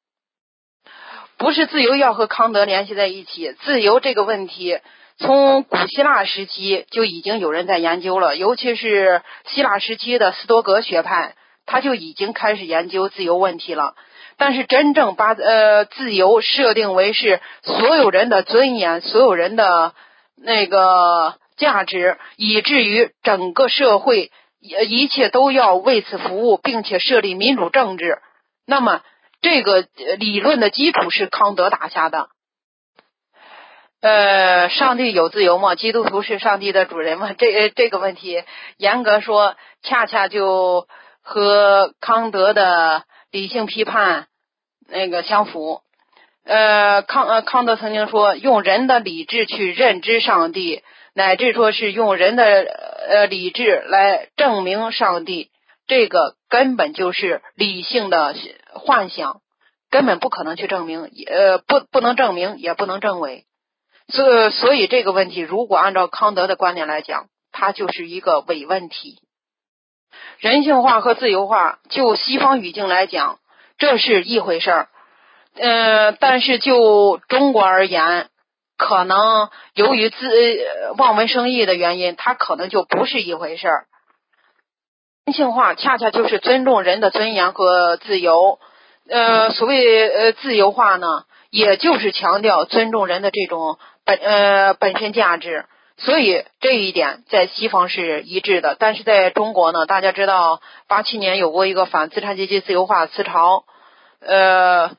不是自由要和康德联系在一起，自由这个问题从古希腊时期就已经有人在研究了，尤其是希腊时期的斯多格学派，他就已经开始研究自由问题了。但是，真正把呃自由设定为是所有人的尊严、所有人的那个价值，以至于整个社会一切都要为此服务，并且设立民主政治，那么这个理论的基础是康德打下的。呃，上帝有自由吗？基督徒是上帝的主人吗？这这个问题，严格说，恰恰就和康德的理性批判那个相符。呃，康呃康德曾经说，用人的理智去认知上帝，乃至说是用人的呃理智来证明上帝，这个根本就是理性的幻想，根本不可能去证明，呃不不能证明，也不能证伪。所所以这个问题，如果按照康德的观点来讲，它就是一个伪问题。人性化和自由化，就西方语境来讲，这是一回事儿。呃，但是就中国而言，可能由于自呃望文生义的原因，它可能就不是一回事儿。人性化恰恰就是尊重人的尊严和自由。呃，所谓呃自由化呢，也就是强调尊重人的这种。本呃本身价值，所以这一点在西方是一致的。但是在中国呢，大家知道八七年有过一个反资产阶级自由化思潮，呃，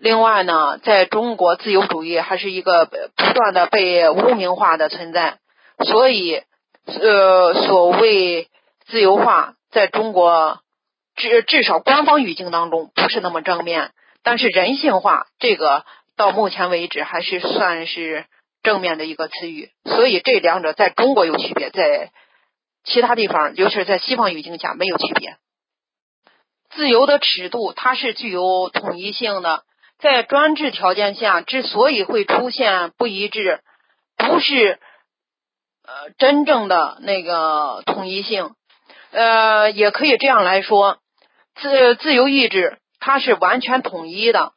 另外呢，在中国自由主义还是一个不断的被污名化的存在。所以呃，所谓自由化，在中国至至少官方语境当中不是那么正面，但是人性化这个到目前为止还是算是。正面的一个词语，所以这两者在中国有区别，在其他地方，尤其是在西方语境下没有区别。自由的尺度它是具有统一性的，在专制条件下之所以会出现不一致，不是呃真正的那个统一性，呃，也可以这样来说，自自由意志它是完全统一的。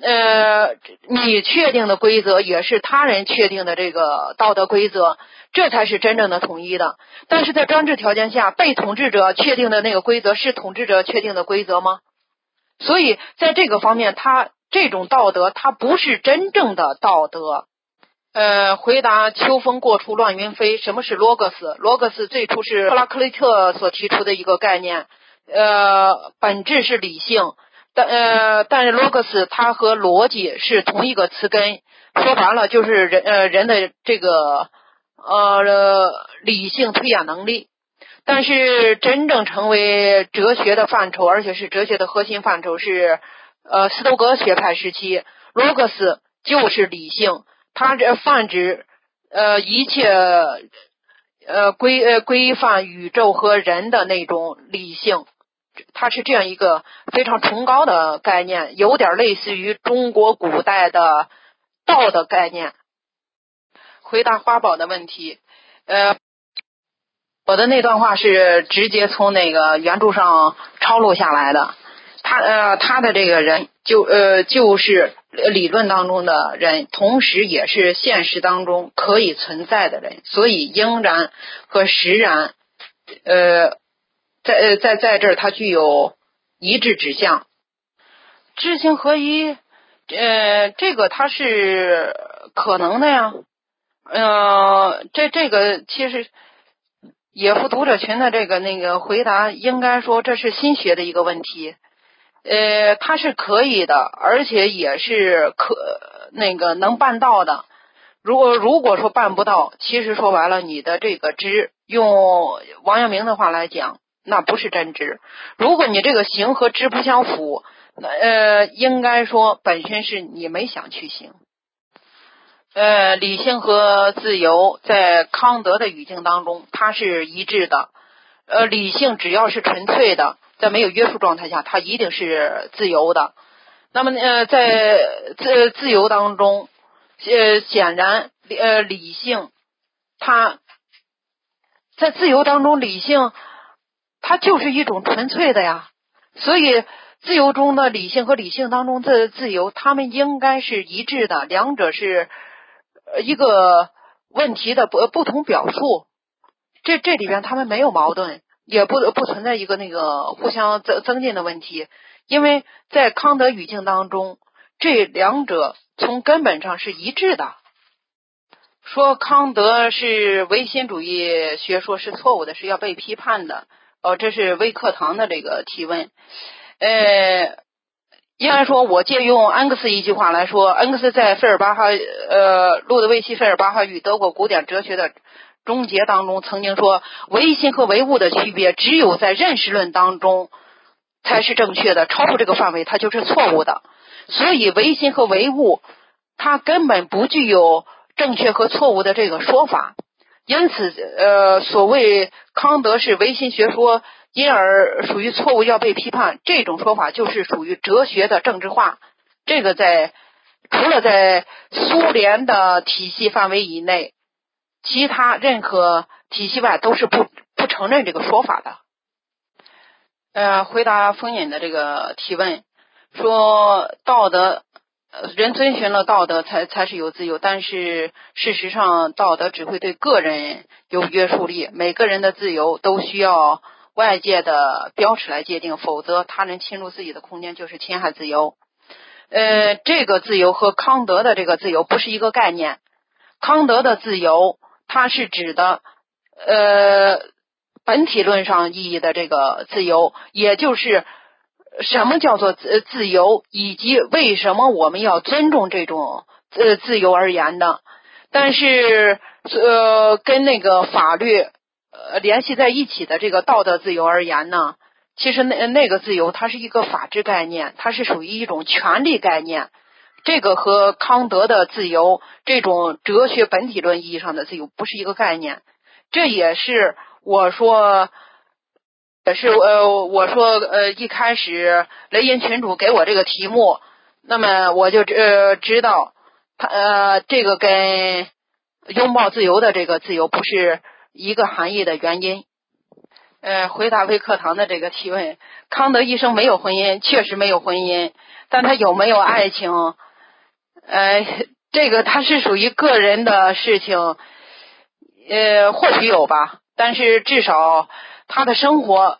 呃，你确定的规则也是他人确定的这个道德规则，这才是真正的统一的。但是在专制条件下，被统治者确定的那个规则是统治者确定的规则吗？所以在这个方面，他这种道德，它不是真正的道德。呃，回答秋风过处乱云飞，什么是罗格斯？罗格斯最初是赫拉克利特所提出的一个概念，呃，本质是理性。但呃，但是 logos 它和逻辑是同一个词根，说白了就是人呃人的这个呃理性推演能力。但是真正成为哲学的范畴，而且是哲学的核心范畴是呃斯多格学派时期，logos 就是理性，它这泛指呃一切呃规呃规范宇宙和人的那种理性。它是这样一个非常崇高的概念，有点类似于中国古代的道的概念。回答花宝的问题，呃，我的那段话是直接从那个原著上抄录下来的。他呃，他的这个人就呃就是理论当中的人，同时也是现实当中可以存在的人，所以应然和实然，呃。在呃在在这儿，它具有一致指向，知行合一，呃，这个它是可能的呀。呃，这这个其实野夫读者群的这个那个回答，应该说这是新学的一个问题。呃，它是可以的，而且也是可那个能办到的。如果如果说办不到，其实说白了，你的这个知，用王阳明的话来讲。那不是真知。如果你这个行和知不相符，那呃，应该说本身是你没想去行。呃，理性和自由在康德的语境当中，它是一致的。呃，理性只要是纯粹的，在没有约束状态下，它一定是自由的。那么，呃，在自自由当中，呃，显然，呃，理性，它在自由当中，理性。它就是一种纯粹的呀，所以自由中的理性和理性当中的自由，他们应该是一致的，两者是一个问题的不不同表述。这这里边他们没有矛盾，也不不存在一个那个互相增增进的问题，因为在康德语境当中，这两者从根本上是一致的。说康德是唯心主义学说是错误的，是要被批判的。哦，这是微课堂的这个提问，呃，应该说，我借用恩格斯一句话来说，恩格斯在费尔巴哈呃路德维希费尔巴哈与德国古典哲学的终结当中曾经说，唯心和唯物的区别只有在认识论当中才是正确的，超出这个范围它就是错误的。所以唯心和唯物它根本不具有正确和错误的这个说法。因此，呃，所谓康德是唯心学说，因而属于错误，要被批判。这种说法就是属于哲学的政治化。这个在除了在苏联的体系范围以内，其他任何体系外都是不不承认这个说法的。呃，回答封印的这个提问，说道德。人遵循了道德才才是有自由，但是事实上，道德只会对个人有约束力。每个人的自由都需要外界的标尺来界定，否则他人侵入自己的空间就是侵害自由。呃，这个自由和康德的这个自由不是一个概念。康德的自由，它是指的呃本体论上意义的这个自由，也就是。什么叫做自自由，以及为什么我们要尊重这种呃自由而言呢？但是呃，跟那个法律呃联系在一起的这个道德自由而言呢，其实那那个自由它是一个法治概念，它是属于一种权利概念。这个和康德的自由这种哲学本体论意义上的自由不是一个概念。这也是我说。也是呃，我说呃，一开始雷音群主给我这个题目，那么我就呃知道他呃这个跟拥抱自由的这个自由不是一个含义的原因。呃，回答微课堂的这个提问，康德一生没有婚姻，确实没有婚姻，但他有没有爱情？呃，这个他是属于个人的事情，呃，或许有吧，但是至少。他的生活，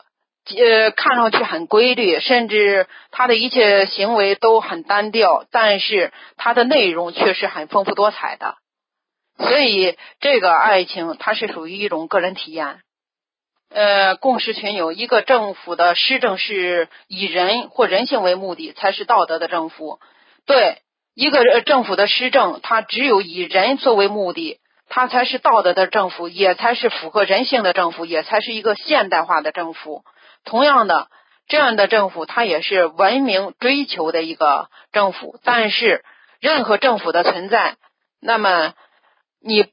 呃，看上去很规律，甚至他的一切行为都很单调，但是他的内容却是很丰富多彩的。所以，这个爱情它是属于一种个人体验。呃，共识群有一个政府的施政是以人或人性为目的，才是道德的政府。对，一个呃政府的施政，它只有以人作为目的。它才是道德的政府，也才是符合人性的政府，也才是一个现代化的政府。同样的，这样的政府，它也是文明追求的一个政府。但是，任何政府的存在，那么你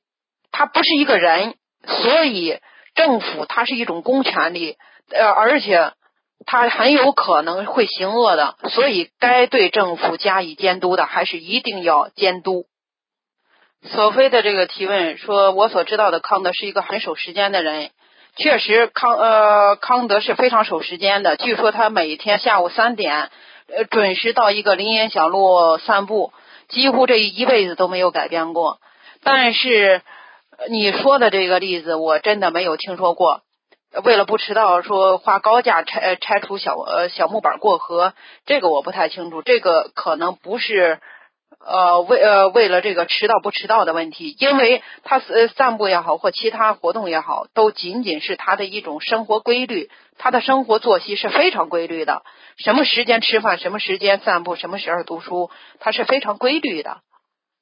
它不是一个人，所以政府它是一种公权力，呃，而且它很有可能会行恶的，所以该对政府加以监督的，还是一定要监督。索菲的这个提问说：“我所知道的康德是一个很守时间的人，确实康呃康德是非常守时间的。据说他每天下午三点呃准时到一个林荫小路散步，几乎这一辈子都没有改变过。但是你说的这个例子我真的没有听说过。为了不迟到，说花高价拆拆除小呃小木板过河，这个我不太清楚。这个可能不是。”呃，为呃为了这个迟到不迟到的问题，因为他呃散步也好或其他活动也好，都仅仅是他的一种生活规律。他的生活作息是非常规律的，什么时间吃饭，什么时间散步，什么时候读书，他是非常规律的。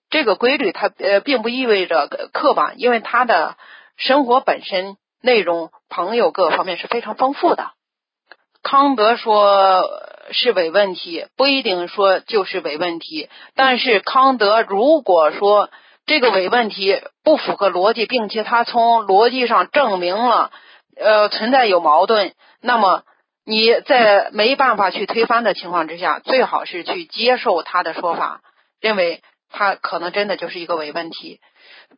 这个规律，它呃并不意味着刻板，因为他的生活本身内容、朋友各方面是非常丰富的。康德说。是伪问题，不一定说就是伪问题。但是康德如果说这个伪问题不符合逻辑，并且他从逻辑上证明了呃存在有矛盾，那么你在没办法去推翻的情况之下，最好是去接受他的说法，认为他可能真的就是一个伪问题，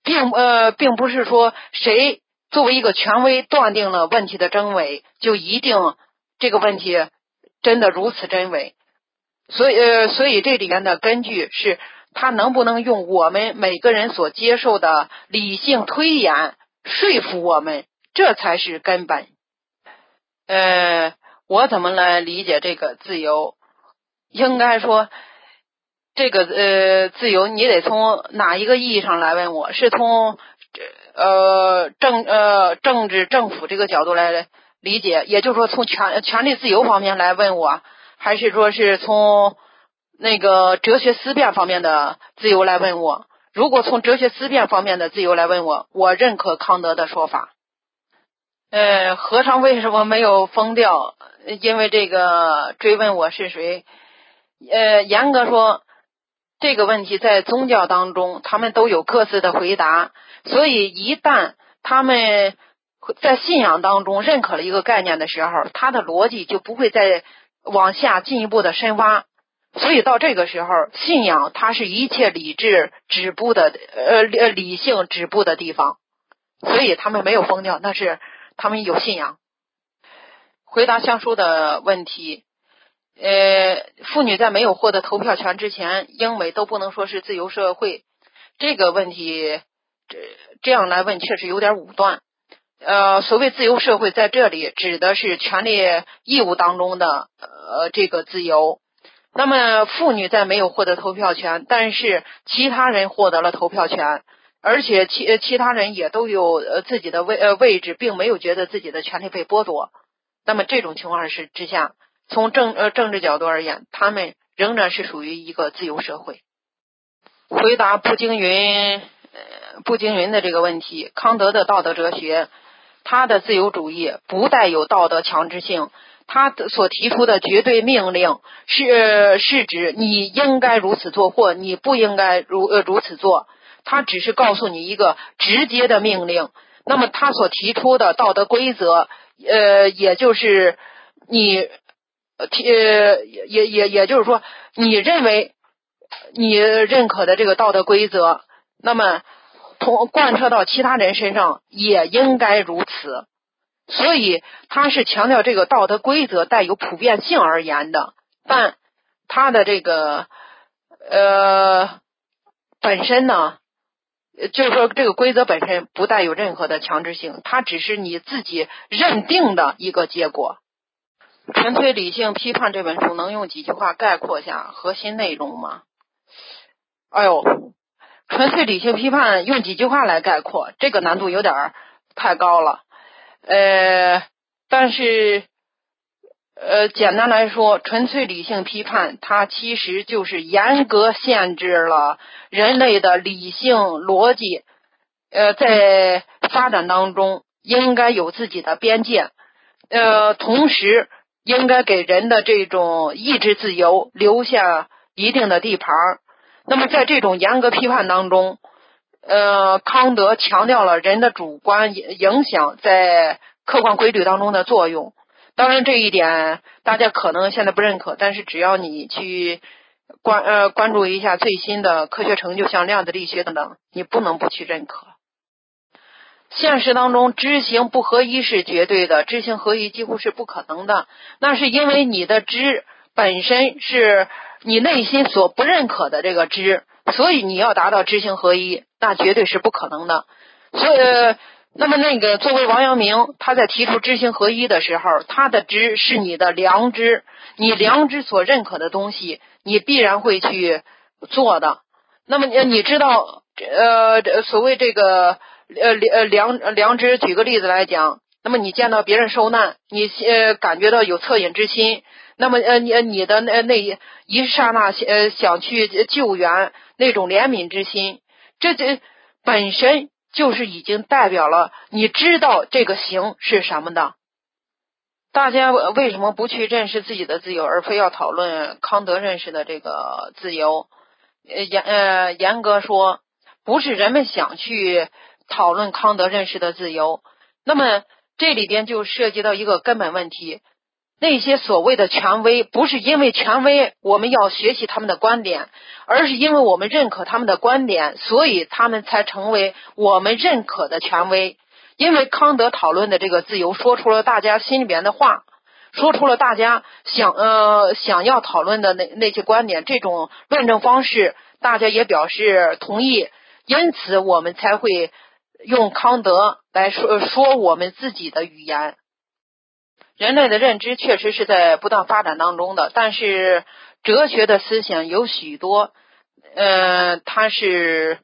并呃并不是说谁作为一个权威断定了问题的真伪，就一定这个问题。真的如此真伪，所以呃，所以这里面的根据是他能不能用我们每个人所接受的理性推演说服我们，这才是根本。呃，我怎么来理解这个自由？应该说，这个呃自由，你得从哪一个意义上来问我？是从呃政呃政治政府这个角度来？理解，也就是说，从权权利自由方面来问我，还是说是从那个哲学思辨方面的自由来问我，如果从哲学思辨方面的自由来问我，我认可康德的说法。呃，和尚为什么没有疯掉？因为这个追问我是谁？呃，严格说，这个问题在宗教当中，他们都有各自的回答。所以，一旦他们在信仰当中认可了一个概念的时候，他的逻辑就不会再往下进一步的深挖。所以到这个时候，信仰它是一切理智止步的，呃，理性止步的地方。所以他们没有疯掉，那是。他们有信仰。回答相书的问题，呃，妇女在没有获得投票权之前，英美都不能说是自由社会。这个问题，这这样来问确实有点武断。呃，所谓自由社会在这里指的是权利义务当中的呃这个自由。那么妇女在没有获得投票权，但是其他人获得了投票权。而且其其他人也都有呃自己的位呃位置，并没有觉得自己的权利被剥夺。那么这种情况是之下，从政呃政治角度而言，他们仍然是属于一个自由社会。回答步惊云呃步惊云的这个问题，康德的道德哲学，他的自由主义不带有道德强制性，他所提出的绝对命令是是指你应该如此做或你不应该如呃如此做。他只是告诉你一个直接的命令，那么他所提出的道德规则，呃，也就是你提，呃，也也也就是说，你认为你认可的这个道德规则，那么从贯彻到其他人身上也应该如此。所以他是强调这个道德规则带有普遍性而言的，但他的这个呃本身呢？就是说，这个规则本身不带有任何的强制性，它只是你自己认定的一个结果。纯粹理性批判这本书能用几句话概括下核心内容吗？哎呦，纯粹理性批判用几句话来概括，这个难度有点太高了。呃，但是。呃，简单来说，纯粹理性批判，它其实就是严格限制了人类的理性逻辑，呃，在发展当中应该有自己的边界，呃，同时应该给人的这种意志自由留下一定的地盘儿。那么，在这种严格批判当中，呃，康德强调了人的主观影响在客观规律当中的作用。当然，这一点大家可能现在不认可，但是只要你去关呃关注一下最新的科学成就，像量子力学等等，你不能不去认可。现实当中，知行不合一是绝对的，知行合一几乎是不可能的。那是因为你的知本身是你内心所不认可的这个知，所以你要达到知行合一，那绝对是不可能的。所以。那么，那个作为王阳明，他在提出知行合一的时候，他的知是你的良知，你良知所认可的东西，你必然会去做的。那么，你知道，呃，所谓这个呃良良良知，举个例子来讲，那么你见到别人受难，你呃感觉到有恻隐之心，那么呃你你的那那一刹那呃想去救援那种怜悯之心，这这本身。就是已经代表了你知道这个行是什么的。大家为什么不去认识自己的自由，而非要讨论康德认识的这个自由？呃严呃严格说，不是人们想去讨论康德认识的自由。那么这里边就涉及到一个根本问题。那些所谓的权威，不是因为权威我们要学习他们的观点，而是因为我们认可他们的观点，所以他们才成为我们认可的权威。因为康德讨论的这个自由，说出了大家心里边的话，说出了大家想呃想要讨论的那那些观点，这种论证方式，大家也表示同意，因此我们才会用康德来说说我们自己的语言。人类的认知确实是在不断发展当中的，但是哲学的思想有许多，呃，它是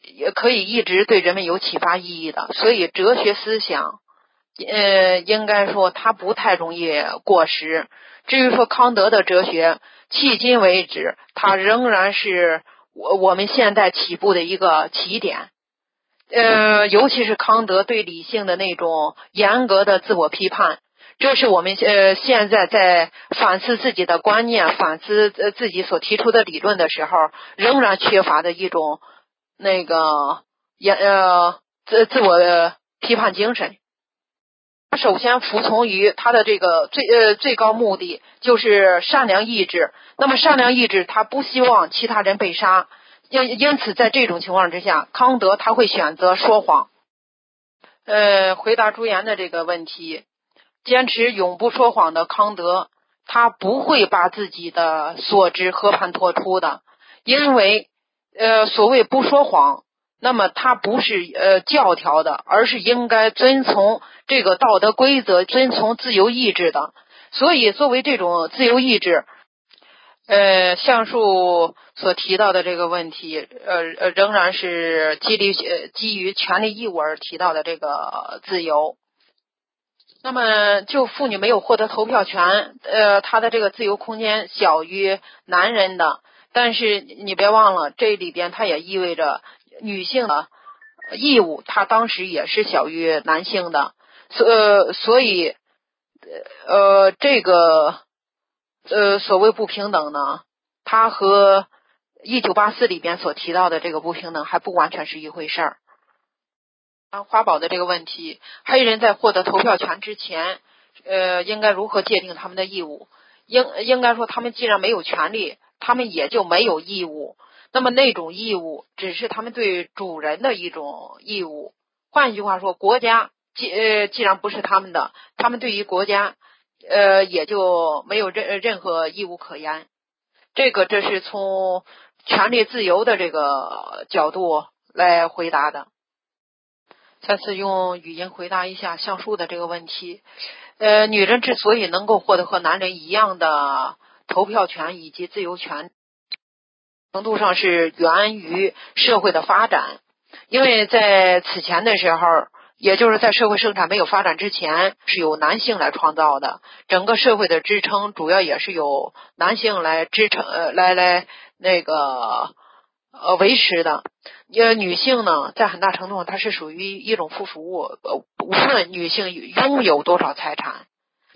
也可以一直对人们有启发意义的。所以，哲学思想呃，应该说它不太容易过时。至于说康德的哲学，迄今为止，它仍然是我我们现在起步的一个起点。呃，尤其是康德对理性的那种严格的自我批判，这是我们呃现在在反思自己的观念、反思呃自己所提出的理论的时候，仍然缺乏的一种那个严呃自自我的批判精神。首先服从于他的这个最呃最高目的，就是善良意志。那么善良意志，他不希望其他人被杀。因因此，在这种情况之下，康德他会选择说谎。呃，回答朱颜的这个问题，坚持永不说谎的康德，他不会把自己的所知和盘托出的，因为呃，所谓不说谎，那么他不是呃教条的，而是应该遵从这个道德规则，遵从自由意志的。所以，作为这种自由意志。呃，上述所提到的这个问题，呃呃，仍然是基于基于权利义务而提到的这个自由。那么，就妇女没有获得投票权，呃，她的这个自由空间小于男人的。但是你别忘了，这里边它也意味着女性的义务，她当时也是小于男性的。所所以，呃，这个。呃，所谓不平等呢，它和一九八四里边所提到的这个不平等还不完全是一回事儿。啊，花宝的这个问题，黑人在获得投票权之前，呃，应该如何界定他们的义务？应应该说，他们既然没有权利，他们也就没有义务。那么那种义务，只是他们对主人的一种义务。换句话说，国家既呃既然不是他们的，他们对于国家。呃，也就没有任任何义务可言。这个这是从权利自由的这个角度来回答的。再次用语音回答一下上述的这个问题。呃，女人之所以能够获得和男人一样的投票权以及自由权，程度上是源于社会的发展，因为在此前的时候。也就是在社会生产没有发展之前，是由男性来创造的。整个社会的支撑主要也是由男性来支撑，呃，来来那个呃维持的。呃，女性呢，在很大程度上，它是属于一种附属物。呃，无论女性拥有多少财产，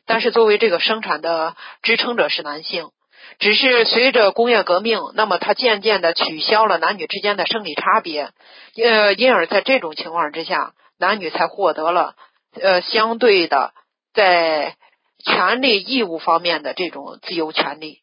但是作为这个生产的支撑者是男性。只是随着工业革命，那么它渐渐的取消了男女之间的生理差别。呃，因而在这种情况之下。男女才获得了呃相对的在权利义务方面的这种自由权利。